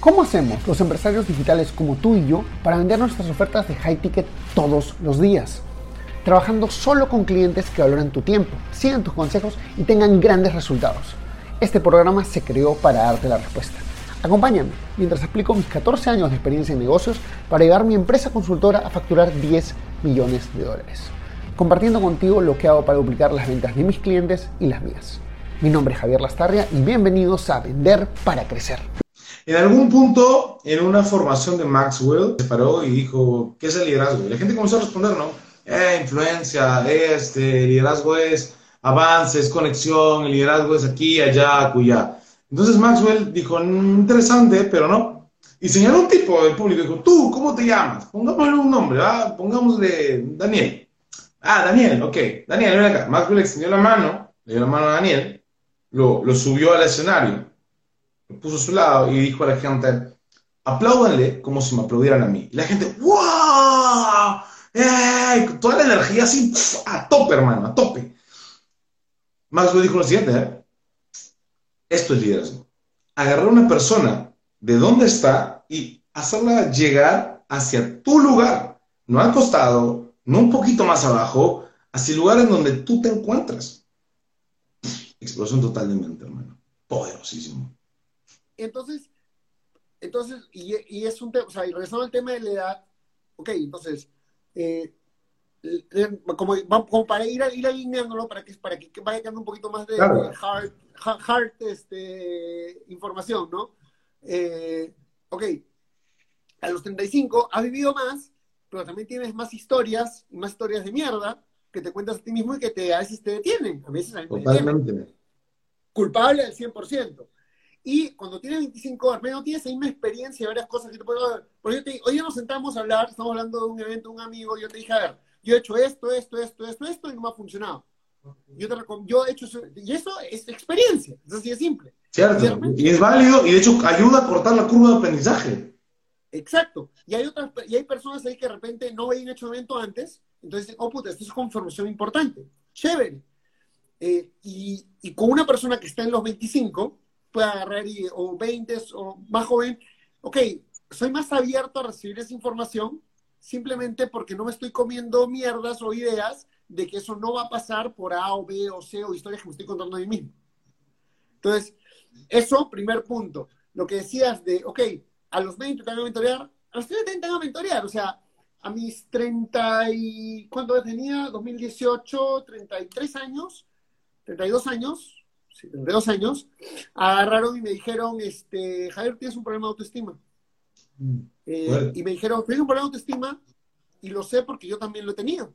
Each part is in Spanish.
¿Cómo hacemos los empresarios digitales como tú y yo para vender nuestras ofertas de high ticket todos los días? Trabajando solo con clientes que valoran tu tiempo, sigan tus consejos y tengan grandes resultados. Este programa se creó para darte la respuesta. Acompáñame mientras explico mis 14 años de experiencia en negocios para llevar mi empresa consultora a facturar 10 millones de dólares, compartiendo contigo lo que hago para duplicar las ventas de mis clientes y las mías. Mi nombre es Javier Lastarria y bienvenidos a Vender para Crecer. En algún punto, en una formación de Maxwell, se paró y dijo, ¿qué es el liderazgo? Y la gente comenzó a responder, ¿no? Eh, influencia, este, liderazgo es avance, es conexión, el liderazgo es aquí, allá, acullá. Entonces Maxwell dijo, interesante, pero no. Y señaló un tipo del público, dijo, tú, ¿cómo te llamas? Pongámosle un nombre, pongámosle Daniel. Ah, Daniel, ok. Daniel, ven acá. Maxwell extendió la mano, le dio la mano a Daniel, lo subió al escenario puso a su lado y dijo a la gente, apláudanle como si me aplaudieran a mí. Y la gente, ¡wow! ¡Eh! Toda la energía así, a tope, hermano, a tope. Maxwell dijo lo siguiente, ¿eh? esto es liderazgo. Agarrar a una persona de donde está y hacerla llegar hacia tu lugar, no al costado, no un poquito más abajo, hacia el lugar en donde tú te encuentras. Explosión total de mente, hermano. Poderosísimo. Entonces, entonces y, es un tema, o sea, y regresando al tema de la edad, ok, entonces, eh, como, como, para ir, ir alineándolo, para que, para que vaya quedando un poquito más de, hard, hard, este, información, ¿no? Eh, ok, a los 35 has vivido más, pero también tienes más historias, más historias de mierda que te cuentas a ti mismo y que te, a veces te detienen. A veces Totalmente. Culpable al 100%. Y cuando tienes 25 años, no tienes ahí una experiencia, varias cosas que te puedo... Porque hoy nos sentamos a hablar, estamos hablando de un evento, un amigo, yo te dije, a ver, yo he hecho esto, esto, esto, esto, esto, y no me ha funcionado. Yo, te yo he hecho eso, y eso es experiencia, es así de simple. Cierto, y es válido, y de hecho ayuda a cortar la curva de aprendizaje. Exacto, y hay otras, y hay personas ahí que de repente no habían hecho evento antes, entonces, oh puta, esto es confirmación importante, chévere. Eh, y, y con una persona que está en los 25, puede agarrar y, o 20 o más joven, ok, soy más abierto a recibir esa información simplemente porque no me estoy comiendo mierdas o ideas de que eso no va a pasar por A o B o C o historias que me estoy contando a mí mismo. Entonces, eso, primer punto. Lo que decías de, ok, a los 20 te van a mentorear, a los 30 te van a mentorear, o sea, a mis 30 y, ¿cuánto tenía? 2018, 33 años, 32 años, de dos años, agarraron y me dijeron, este, Javier, tienes un problema de autoestima. Mm. Eh, y me dijeron, tienes un problema de autoestima y lo sé porque yo también lo he tenido.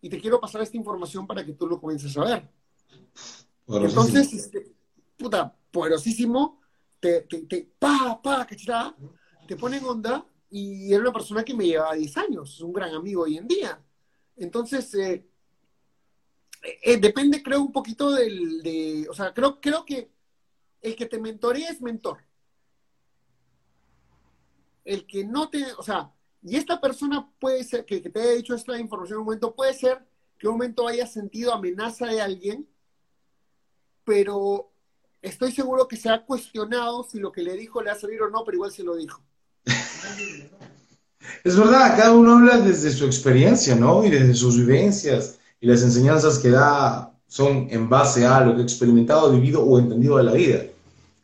Y te quiero pasar esta información para que tú lo comiences a ver. Entonces, este, puta, poderosísimo, te, te, te pa, pa, cachita, te pone en onda y era una persona que me llevaba 10 años, es un gran amigo hoy en día. Entonces, eh, eh, eh, depende, creo, un poquito del, de, o sea, creo, creo que el que te mentorea es mentor. El que no te, o sea, y esta persona puede ser, que, te haya dicho esta información en un momento, puede ser que un momento haya sentido amenaza de alguien, pero estoy seguro que se ha cuestionado si lo que le dijo le ha servido o no, pero igual se lo dijo. Es verdad, cada uno habla desde su experiencia, ¿no? Y desde sus vivencias y las enseñanzas que da son en base a lo que he experimentado, vivido o entendido de la vida.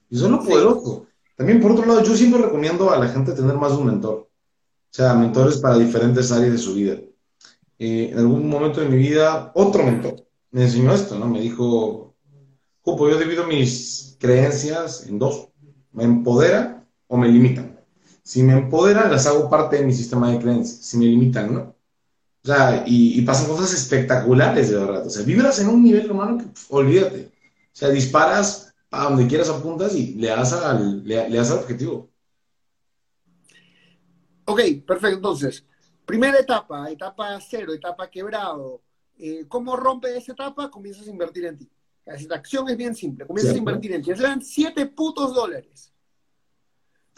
Y eso es lo poderoso. También, por otro lado, yo siempre recomiendo a la gente tener más de un mentor. O sea, mentores para diferentes áreas de su vida. Eh, en algún momento de mi vida, otro mentor me enseñó esto, ¿no? Me dijo, Jupo, yo divido mis creencias en dos. Me empodera o me limitan. Si me empoderan, las hago parte de mi sistema de creencias. Si me limitan, ¿no? O sea, y, pasan cosas espectaculares de verdad. O sea, vibras en un nivel, hermano, que olvídate. O sea, disparas a donde quieras apuntas y le das al, le, das al objetivo. Ok, perfecto. Entonces, primera etapa, etapa cero, etapa quebrado. Eh, ¿Cómo rompe esa etapa? Comienzas a invertir en ti. La acción es bien simple. Comienzas a invertir en ti. Se dan siete putos dólares.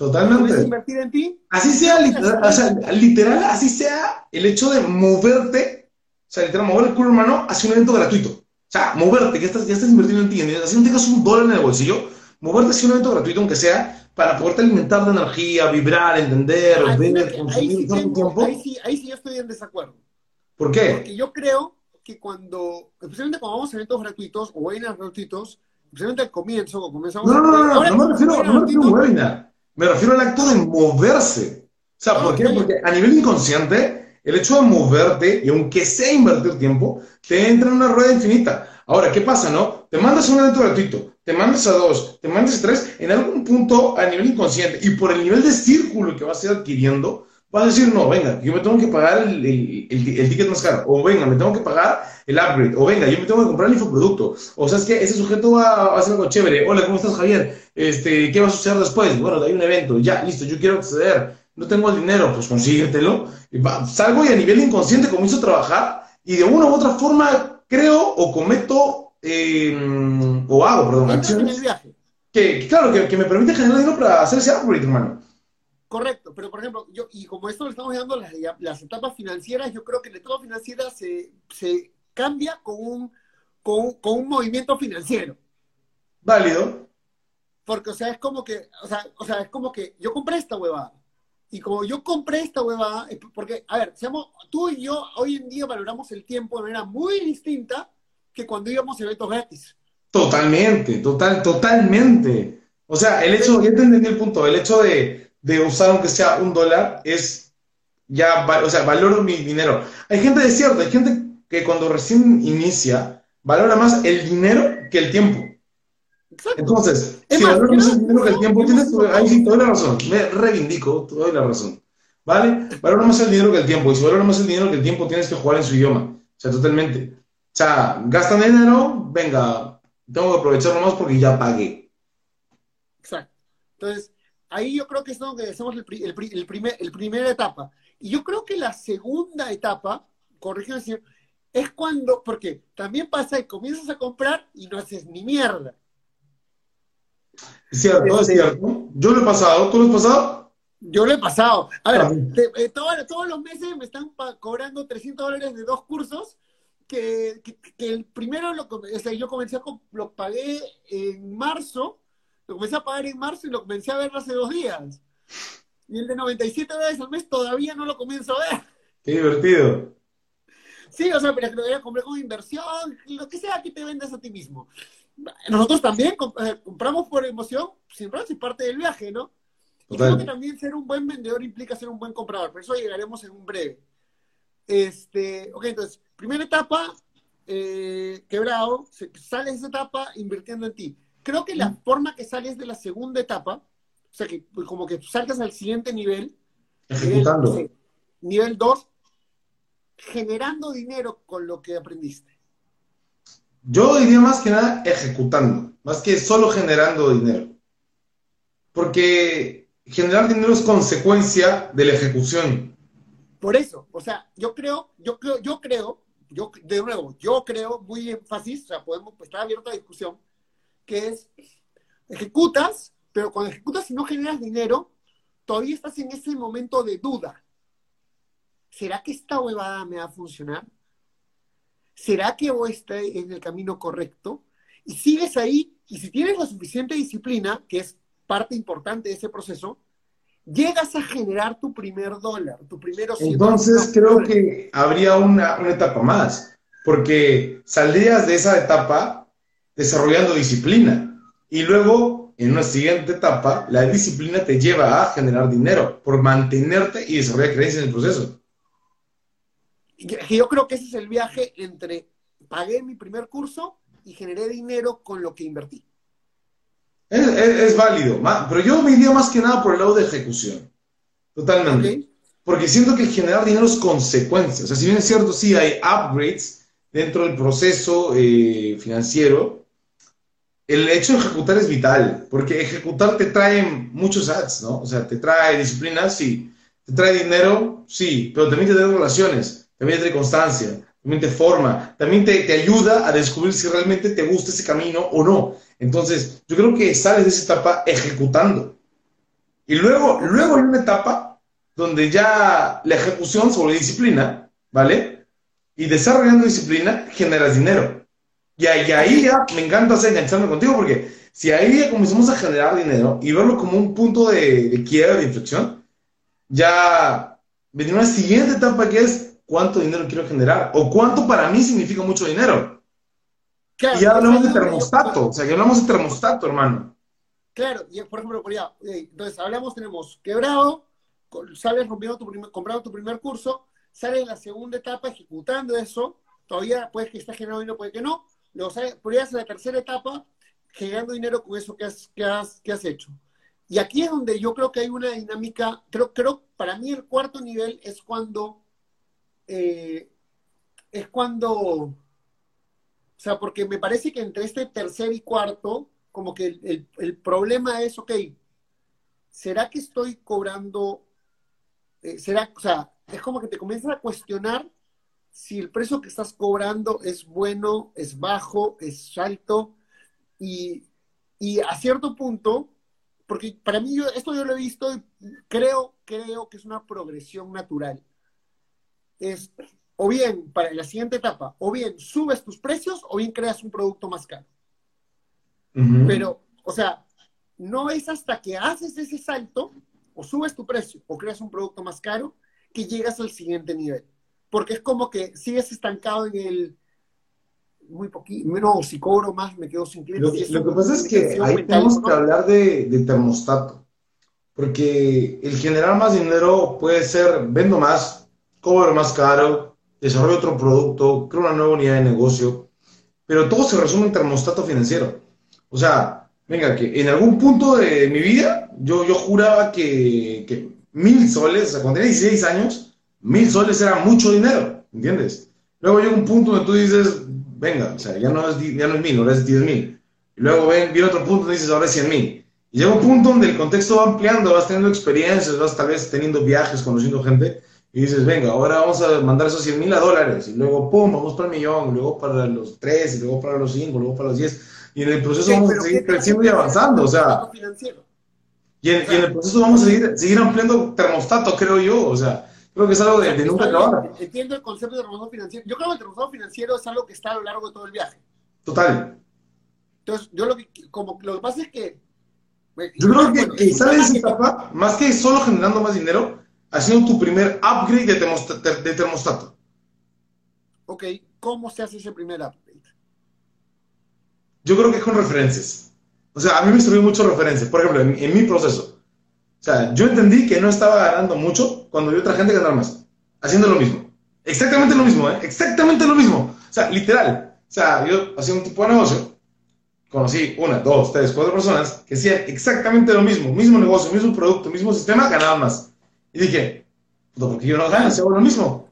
Totalmente. invertir en ti? Así sea, literal, así sea el hecho de moverte, o sea, literal, mover el culo, hermano, hacia un evento gratuito. O sea, moverte, que estás, ya estás invirtiendo en ti. Así no tengas un dólar en el bolsillo, moverte hacia un evento gratuito, aunque sea, para poderte alimentar de energía, vibrar, entender, Ah, ver, consumir ahí, sí tengo- tiempo. ahí sí, ahí sí yo estoy en desacuerdo. ¿Por qué? Porque yo creo que cuando, especialmente cuando vamos a eventos gratuitos o webinars gratuitos, especialmente al comienzo, cuando comenzamos No, no, no, no, no me refiero, no me refiero a un webinar. Me refiero al acto de moverse. O sea, ¿por qué? Ok. Porque a nivel inconsciente, el hecho de moverte, y aunque sea invertir tiempo, te entra en una rueda infinita. Ahora, ¿qué pasa, no? Te mandas a un evento gratuito, te mandas a dos, te mandas a tres, en algún punto a nivel inconsciente, y por el nivel de círculo que vas a ir adquiriendo, vas a decir, no, venga, yo me tengo que pagar el, el- el- el ticket más caro, o venga, me tengo que pagar el upgrade, o venga, yo me tengo que comprar el infoproducto, o sea, es que ese sujeto va, va a hacer algo chévere, hola, ¿cómo estás, Javier? Este, ¿qué va a suceder después? Bueno, hay un evento, ya, listo, yo quiero acceder, no tengo el dinero, pues consíguetelo, y va- salgo y a nivel inconsciente comienzo a trabajar, y de una u otra forma creo o cometo, eh, o hago, perdón, acciones que, claro, que, que me permiten generar dinero para hacer ese upgrade, hermano. Correcto, pero por ejemplo, yo, y como esto le estamos dando las, las etapas financieras, yo creo que la etapa financiera se, se cambia con un, con, con un movimiento financiero. Válido. Porque, o sea, es como que, o sea, o sea, es como que yo compré esta huevada. Y como yo compré esta huevada, porque, a ver, seamos, tú y yo hoy en día valoramos el tiempo de manera muy distinta que cuando íbamos a eventos gratis. Totalmente, total, totalmente. O sea, el hecho, te entendí el punto, el hecho de, de usar aunque sea un dólar es ya, o sea, valoro mi dinero. Hay gente, de cierto, hay gente que cuando recién inicia valora más el dinero que el tiempo. Exacto. Entonces, Es si más, valoro más el dinero que el tiempo, tienes, ahí sí doy la razón, me reivindico, te doy la razón. ¿Vale? Valora más el dinero que el tiempo, y si valora más el dinero que el tiempo, tienes que jugar en su idioma. O sea, totalmente. O sea, gastan dinero, venga, tengo que aprovecharlo más porque ya pagué. Exacto. Entonces, ahí yo creo que es donde hacemos el, el, el primer, el primera etapa. Y yo creo que la segunda etapa, corrígeme si es cuando, porque también pasa que comienzas a comprar y no haces ni mierda. Es cierto, es Este- cierto. Yo lo he pasado, ¿tú lo has pasado? Yo lo he pasado. A ver, te- eh, todo- todos los meses me están cobrando 300 dólares de dos cursos que, que- que el primero lo, o sea, yo comencé a, lo pagué en marzo, lo comencé a pagar en marzo y lo comencé a ver hace dos días. Y el de 97 dólares al mes todavía no lo comienzo a ver. Qué divertido. Sí, o sea, pero que lo voy a comprar como inversión, lo que sea que te vendas a ti mismo. Nosotros también comp- eh, compramos por emoción, siempre es parte del viaje, ¿no? Y creo que también ser un buen vendedor implica ser un buen comprador, por eso llegaremos en un breve. Este, ok, entonces, primera etapa, eh, quebrado, sales de esa etapa invirtiendo en ti. Creo que la forma que sales de la segunda etapa, o sea, que como que salgas al siguiente nivel, Ejecutando. Nivel, sí. Nivel 2, generando dinero con lo que aprendiste. Yo diría más que nada ejecutando, más que solo generando dinero. Porque generar dinero es consecuencia de la ejecución. Por eso, o sea, yo creo, yo creo, yo creo, yo de nuevo, yo creo muy énfasis, o sea, podemos pues, estar abierto a discusión, que es ejecutas, pero cuando ejecutas y no generas dinero, todavía estás en ese momento de duda. ¿Será que esta huevada me va a funcionar? ¿Será que voy a estar en el camino correcto? Y sigues ahí, y si tienes la suficiente disciplina, que es parte importante de ese proceso, llegas a generar tu primer dólar, tu primero Entonces creo que habría una, una etapa más, porque saldrías de esa etapa desarrollando disciplina y luego en una siguiente etapa la disciplina te lleva a generar dinero por mantenerte y desarrollar creencias en el proceso. yo creo que ese es el viaje entre pagué mi primer curso y generé dinero con lo que invertí. Es, es- es válido, pero yo me iría más que nada por el lado de ejecución. Totalmente. Porque siento que generar dinero es consecuencia. O sea, si bien es cierto, sí hay upgrades dentro del proceso eh, financiero, el hecho de ejecutar es vital, porque ejecutar te trae muchos ads, ¿no? O sea, te trae disciplina, sí. Te trae dinero, sí. Pero también te trae relaciones, también te trae constancia, también te forma, también te, te ayuda a descubrir si realmente te gusta ese camino o no. Entonces, yo creo que sales de esa etapa ejecutando. Y luego, luego hay una etapa donde ya la ejecución sobre disciplina, ¿vale? Y desarrollando disciplina generas dinero. Y ahí, ahí ya me encanta hacer engancharme contigo porque Si ahí ya comenzamos a generar dinero y verlo como un punto de, de quiebre, de inflexión, ya vendría una siguiente etapa que es cuánto dinero quiero generar o cuánto para mí significa mucho dinero. y ya hablamos de termostato, o sea, ya hablamos de termostato, hermano. Claro, y por ejemplo, entonces hablamos, tenemos quebrado, sales rompiendo tu primer, comprando tu primer curso, sales en la segunda etapa ejecutando eso, todavía puede que estés generando dinero, puede que no, sales, podrías en la tercera etapa generando dinero con eso que has, que has, que has hecho. Y aquí es donde yo creo que hay una dinámica, creo, creo para mí el cuarto nivel es cuando, eh, es cuando, o sea, porque me parece que entre este tercer y cuarto, como que el, el, problema es, ok, ¿será que estoy cobrando, eh, será, o sea, es como que te comienzas a cuestionar si el precio que estás cobrando es bueno, es bajo, es alto, y, y a cierto punto, porque para mí yo, esto yo lo he visto y creo, creo que es una progresión natural. Es o bien para la siguiente etapa, o bien subes tus precios o bien creas un producto más caro. Pero, o sea, no es hasta que haces ese salto o subes tu precio o creas un producto más caro que llegas al siguiente nivel. Porque es como que sigues estancado en el muy poquito, menos si cobro más me quedo sin clientes. Lo, que pasa es que ahí tenemos que hablar de, de, termostato, porque el generar más dinero puede ser vendo más, cobro más caro, desarrollo otro producto, creo una nueva unidad de negocio, pero todo se resume en termostato financiero. O sea, venga, que en algún punto de mi vida yo, yo juraba que, que mil soles, o sea, cuando tenía 16 años, mil soles era mucho dinero, ¿entiendes? Luego llega un punto donde tú dices, venga, o sea, ya no es, ya no es mil, ahora es diez mil. Y luego ven, viene otro punto y dices, ahora es cien mil. Y llega un punto donde el contexto va ampliando, vas teniendo experiencias, vas tal vez teniendo viajes, conociendo gente, y dices, venga, ahora vamos a mandar esos 100 mil a dólares, y luego, pum, vamos para el millón, y luego para los tres, y luego para los cinco, luego para los diez, y en el proceso vamos a seguir creciendo y avanzando, o sea, y en, y en, el proceso vamos a seguir, seguir ampliando termostato, creo yo, o sea, Creo que es algo de, nunca acabar. Entiendo el concepto de termostato financiero. Yo creo que el termostato financiero es algo que está a lo largo de todo el viaje. Total. Entonces, yo lo que, como, lo que pasa es que... Yo creo que, que sales esa etapa, más que solo generando más dinero, haciendo tu primer upgrade de, termostato. De termostato. Ok, ¿cómo se hace ese primer upgrade? Yo creo que es con referencias. O sea, a mí me sirvió mucho referencias. Por ejemplo, en mi proceso, o sea, yo entendí que no estaba ganando mucho cuando vi otra gente ganar más, haciendo lo mismo. Exactamente lo mismo, ¿eh? Exactamente lo mismo. O sea, literal. O sea, yo hacía un tipo de negocio, conocí una, dos, tres, cuatro personas que hacían exactamente lo mismo, mismo negocio, mismo producto, mismo sistema, ganaban más. Y dije, ¿por qué yo no gano si hago lo mismo?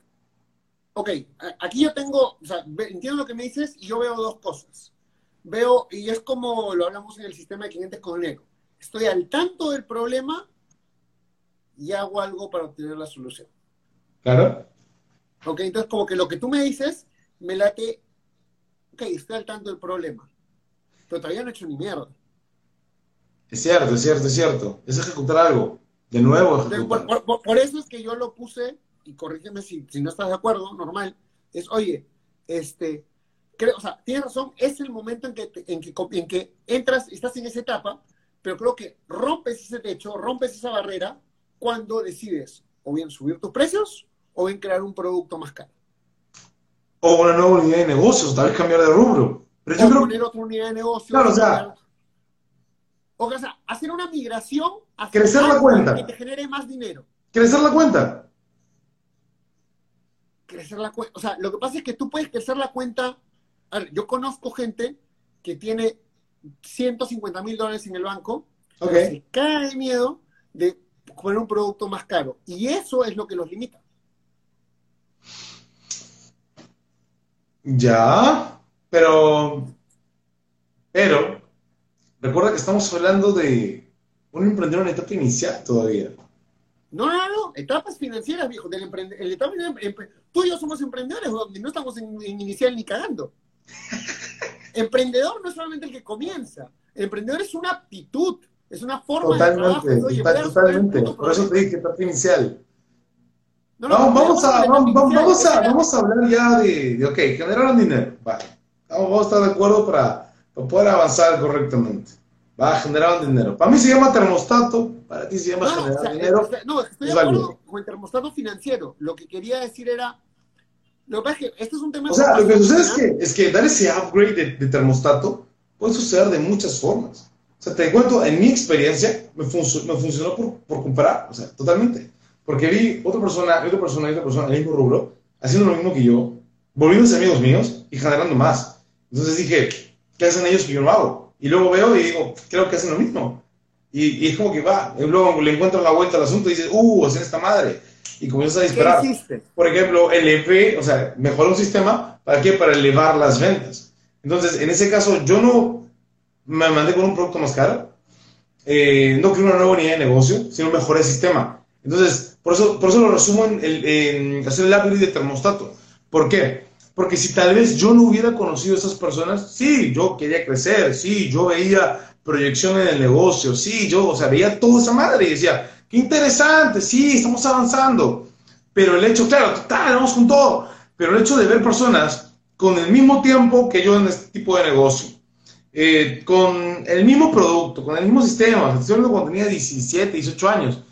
Ok, aquí yo tengo, o sea, entiendo lo que me dices y yo veo dos cosas. Veo, y es como lo hablamos en el sistema de clientes con ego. Estoy al tanto del problema y hago algo para obtener la solución. Claro. Ok, entonces como que lo que tú me dices me late, ok, estoy al tanto del problema, pero todavía no he hecho ni mierda. Es cierto, es cierto, es cierto. Es ejecutar algo. De nuevo, ejecutar. Por, eso es que yo lo puse, y corrígeme si, si no estás de acuerdo, normal, es, oye, este, creo, o sea, tienes razón, es el momento en que, en que, en que entras, estás en esa etapa, pero creo que rompes ese techo, rompes esa barrera cuando decides o bien subir tus precios o bien crear un producto más caro. O una nueva unidad de negocios, tal vez cambiar de rubro. Pero o poner otra unidad de negocio. Claro, o sea. O sea, hacer una migración a crecer la cuenta. que te genere más dinero. Crecer la cuenta. Crecer la cuenta. O sea, lo que pasa es que tú puedes crecer la cuenta. A ver, yo conozco gente que tiene 150 mil dólares en el banco, okay. se cae de miedo de poner un producto más caro. Y eso es lo que los limita. Ya, pero, pero, recuerda que estamos hablando de un emprendedor en etapa inicial todavía. No, no, no, etapas financieras, viejo. Del el etapa, tú y yo somos emprendedores, donde no estamos en, inicial ni cagando. emprendedor no es solamente el que comienza. El emprendedor es una aptitud. Es una forma de trabajo. totalmente. Por eso te dije etapa inicial. No, no, vamos, a, vamos, vamos, a, vamos a hablar ya de, de ok, generaron dinero. Vale. Vamos, a estar de acuerdo para, para poder avanzar correctamente. va a generar dinero. Para mí se llama termostato, para ti se llama No, generar o sea, dinero. no, estoy es de acuerdo válido. con el termostato financiero. Lo que quería decir era. Lo que pasa es que este es un tema. O sea, lo que sucede es que, es que dar ese upgrade de, de termostato puede suceder de muchas formas. O sea, te cuento, en mi experiencia, me, func- me funcionó por, por comprar, o sea, totalmente. Porque vi otra persona, otra persona, otra persona en el mismo rubro, haciendo lo mismo que yo, volviéndose amigos míos y generando más. Entonces dije, ¿qué hacen ellos que yo no hago? Y luego veo y digo, creo que hacen lo mismo. Y, y es como que va, y luego le encuentran la vuelta al asunto y dices, uh, hacen esta madre. Y comienzas a ¿Qué disparar por ejemplo, eleve, o sea, mejoró un sistema, ¿para qué? Para elevar las ventas. Entonces, en ese caso, yo no me mandé con un producto más caro, eh, no creé una nueva unidad de negocio, sino mejoré el sistema. Entonces, por eso, por eso lo resumo en hacer el upgrade de termostato. ¿Por qué? Porque si tal vez yo no hubiera conocido a esas personas, sí, yo quería crecer, sí, yo veía proyección en el negocio, sí, yo, o sea, veía toda esa madre y decía, qué interesante, sí, estamos avanzando. Pero el hecho, claro, total, vamos con todo. Pero el hecho de ver personas con el mismo tiempo que yo en este tipo de negocio, eh, con el mismo producto, con el mismo sistema, estoy hablando cuando tenía 17, 18 años,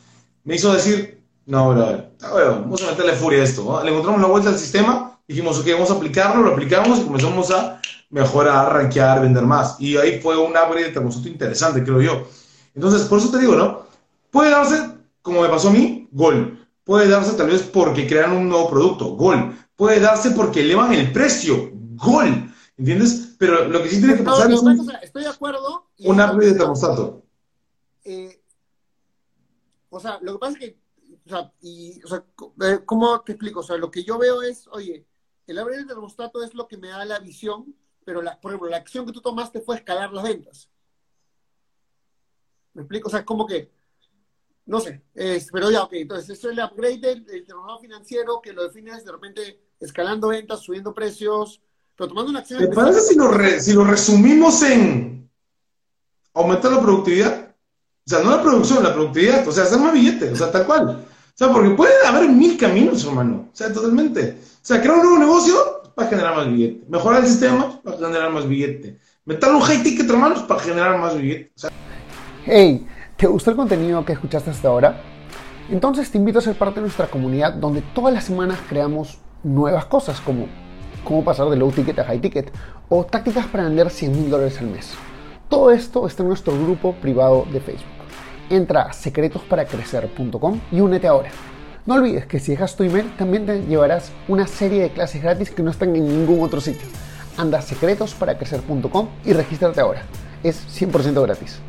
me hizo decir, no, vamos a meterle furia a esto. ¿no? Le encontramos la vuelta al sistema, dijimos, ok, vamos a aplicarlo, lo aplicamos y comenzamos a mejorar, rankear, vender más. Y ahí fue un upgrade de termostato interesante, creo yo. Entonces, por eso te digo, ¿no? Puede darse, como me pasó a mí, gol. Puede darse tal vez porque crean un nuevo producto, gol. Puede darse porque elevan el precio, gol. ¿Entiendes? Pero lo que sí tiene que pasar es un, es estoy de acuerdo. y- un upgrade de termostato. eh, o sea, lo que pasa es que, o sea, y, o sea, eh, ¿cómo te explico? O sea, lo que yo veo es, oye, el abrir el termostato es lo que me da la visión, pero, la, por ejemplo, la acción que tú tomaste fue escalar las ventas. ¿Me explico? O sea, como que, no sé, es, pero ya, ok, entonces, eso es el upgrade del, del termostato financiero que lo defines de repente escalando ventas, subiendo precios, pero tomando una acción ¿Te parece si lo, re- si lo resumimos en aumentar la productividad? O sea, no la producción, la productividad, o sea, hacer más billete, o sea, tal cual. O sea, porque puede haber mil caminos, hermano. O sea, totalmente. O sea, crear un nuevo negocio para generar más billete. Mejorar el sistema para generar más billete. Meter un high ticket, hermanos, para generar más billete. O sea, Hey, ¿te gustó el contenido que escuchaste hasta ahora? Entonces te invito a ser parte de nuestra comunidad donde todas las semanas creamos nuevas cosas como cómo pasar de low ticket a high ticket o tácticas para vender 100 mil dólares al mes. Todo esto está en nuestro grupo privado de Facebook. Entra a secretosparacrecer.com y únete ahora. No olvides que si dejas tu email también te llevarás una serie de clases gratis que no están en ningún otro sitio. Anda a secretosparacrecer.com y regístrate ahora. Es 100% gratis.